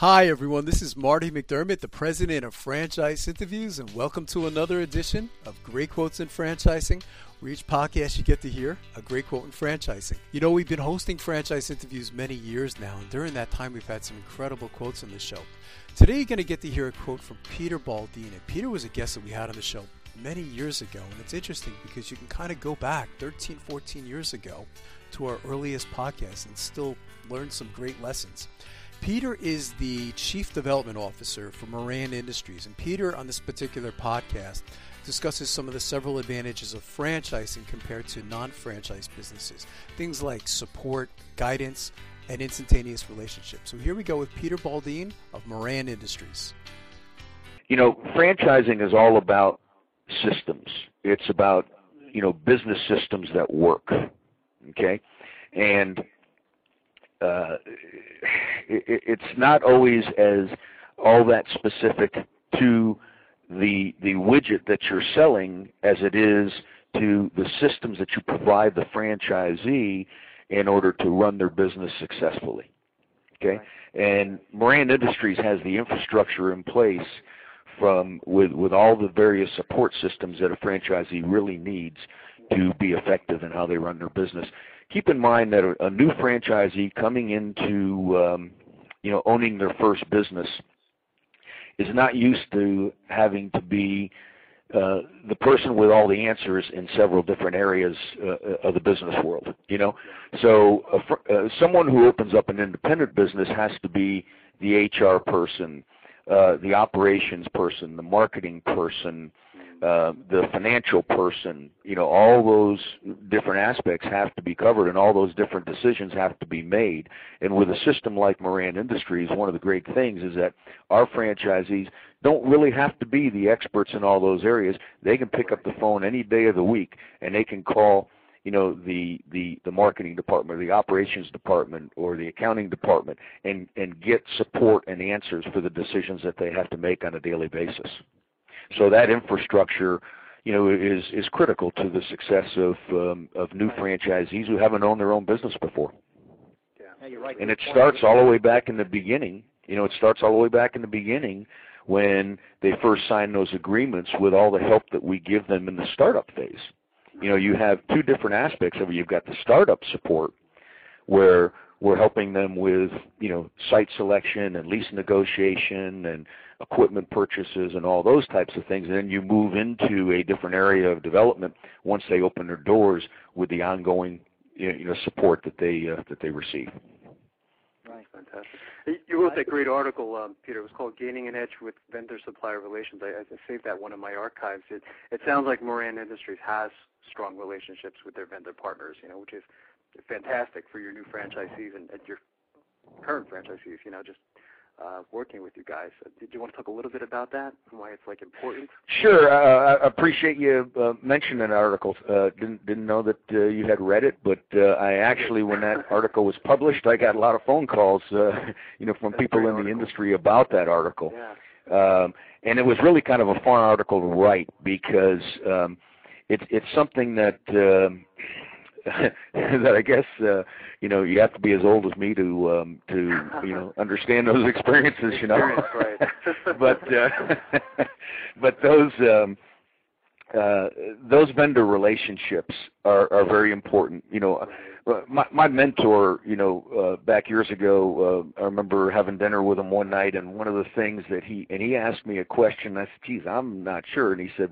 Hi, everyone. This is Marty McDermott, the president of Franchise Interviews, and welcome to another edition of Great Quotes in Franchising, where each podcast you get to hear a great quote in franchising. You know, we've been hosting franchise interviews many years now, and during that time, we've had some incredible quotes on the show. Today, you're going to get to hear a quote from Peter Baldine. Peter was a guest that we had on the show many years ago, and it's interesting because you can kind of go back 13, 14 years ago to our earliest podcast and still learn some great lessons. Peter is the Chief Development Officer for Moran Industries, and Peter, on this particular podcast, discusses some of the several advantages of franchising compared to non franchise businesses. Things like support, guidance, and instantaneous relationships. So here we go with Peter Baldine of Moran Industries. You know, franchising is all about systems. It's about, you know, business systems that work. Okay? And uh, it, it's not always as all that specific to the the widget that you're selling as it is to the systems that you provide the franchisee in order to run their business successfully. Okay? Right. And Moran Industries has the infrastructure in place from with with all the various support systems that a franchisee really needs to be effective in how they run their business keep in mind that a, a new franchisee coming into um, you know owning their first business is not used to having to be uh, the person with all the answers in several different areas uh, of the business world. You know, so uh, someone who opens up an independent business has to be the HR person, uh, the operations person, the marketing person, uh, the financial person, you know, all those different aspects have to be covered and all those different decisions have to be made. And with a system like Moran Industries, one of the great things is that our franchisees don't really have to be the experts in all those areas. They can pick up the phone any day of the week and they can call you know the the the marketing department or the operations department or the accounting department and and get support and answers for the decisions that they have to make on a daily basis so that infrastructure, you know, is is critical to the success of um, of new franchisees who haven't owned their own business before. Yeah, you're right. And it starts all the way back in the beginning. You know, it starts all the way back in the beginning when they first sign those agreements with all the help that we give them in the startup phase. You know, you have two different aspects of it. You've got the startup support where we're helping them with, you know, site selection and lease negotiation and equipment purchases and all those types of things. And then you move into a different area of development once they open their doors with the ongoing you know, support that they uh, that they receive. Right, fantastic. You wrote that great article, um, Peter. It was called "Gaining an Edge with Vendor-Supplier Relations." I, I saved that one in my archives. It, it sounds like Moran Industries has strong relationships with their vendor partners, you know, which is fantastic for your new franchisees and, and your current franchisees. You know, just uh, working with you guys. Did you want to talk a little bit about that and why it's like important? Sure. Uh, I appreciate you uh, mentioning an article. Uh, didn't didn't know that uh, you had read it, but uh, I actually, when that article was published, I got a lot of phone calls, uh, you know, from That's people in article. the industry about that article. Yeah. Um, and it was really kind of a fun article to write because um, it's it's something that. Uh, that I guess uh, you know you have to be as old as me to um, to you know understand those experiences. You know, but uh, but those um, uh, those vendor relationships are are very important. You know, uh, my my mentor, you know, uh, back years ago, uh, I remember having dinner with him one night, and one of the things that he and he asked me a question. I said, "Geez, I'm not sure," and he said,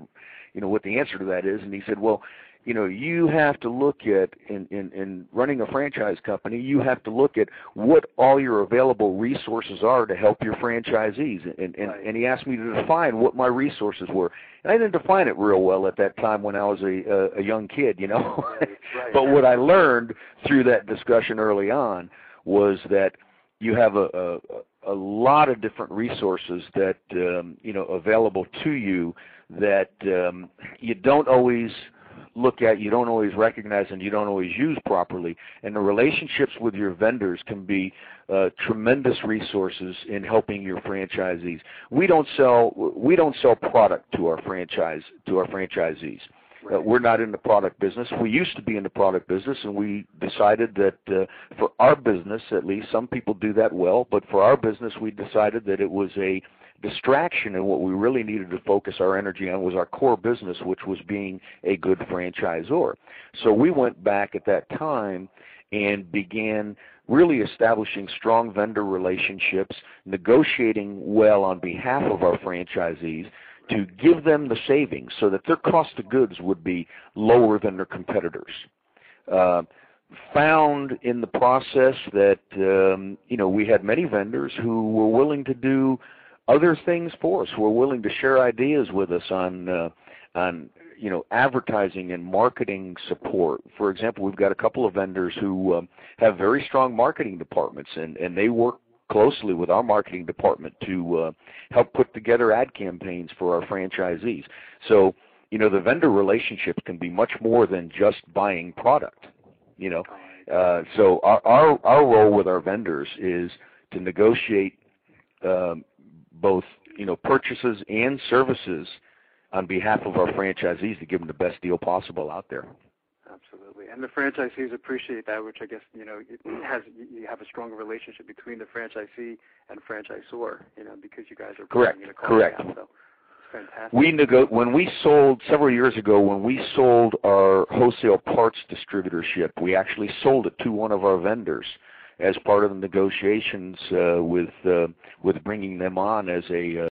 "You know what the answer to that is?" And he said, "Well." you know you have to look at in, in in running a franchise company you have to look at what all your available resources are to help your franchisees and and, and he asked me to define what my resources were and i didn't define it real well at that time when i was a a, a young kid you know right, right. but what i learned through that discussion early on was that you have a, a a lot of different resources that um, you know available to you that um, you don't always look at, you don't always recognize, and you don't always use properly. And the relationships with your vendors can be uh, tremendous resources in helping your franchisees. We don't sell we don't sell product to our franchise to our franchisees. Uh, we're not in the product business. We used to be in the product business, and we decided that uh, for our business, at least, some people do that well, but for our business, we decided that it was a distraction and what we really needed to focus our energy on was our core business which was being a good franchisor so we went back at that time and began really establishing strong vendor relationships, negotiating well on behalf of our franchisees to give them the savings so that their cost of goods would be lower than their competitors. Uh, found in the process that um, you know we had many vendors who were willing to do other things for us, who were willing to share ideas with us on uh, on you know advertising and marketing support. For example, we've got a couple of vendors who um, have very strong marketing departments, and and they work closely with our marketing department to uh, help put together ad campaigns for our franchisees. So you know the vendor relationship can be much more than just buying product. You know, uh, so our, our our role with our vendors is to negotiate um, both you know purchases and services on behalf of our franchisees to give them the best deal possible out there. Absolutely, and the franchisees appreciate that, which I guess you know it has you have a stronger relationship between the franchisee and franchisor, you know, because you guys are correct. Correct. Out, so fantastic. We nego- when we sold several years ago when we sold our wholesale parts distributorship, we actually sold it to one of our vendors as part of the negotiations uh, with uh, with bringing them on as a uh,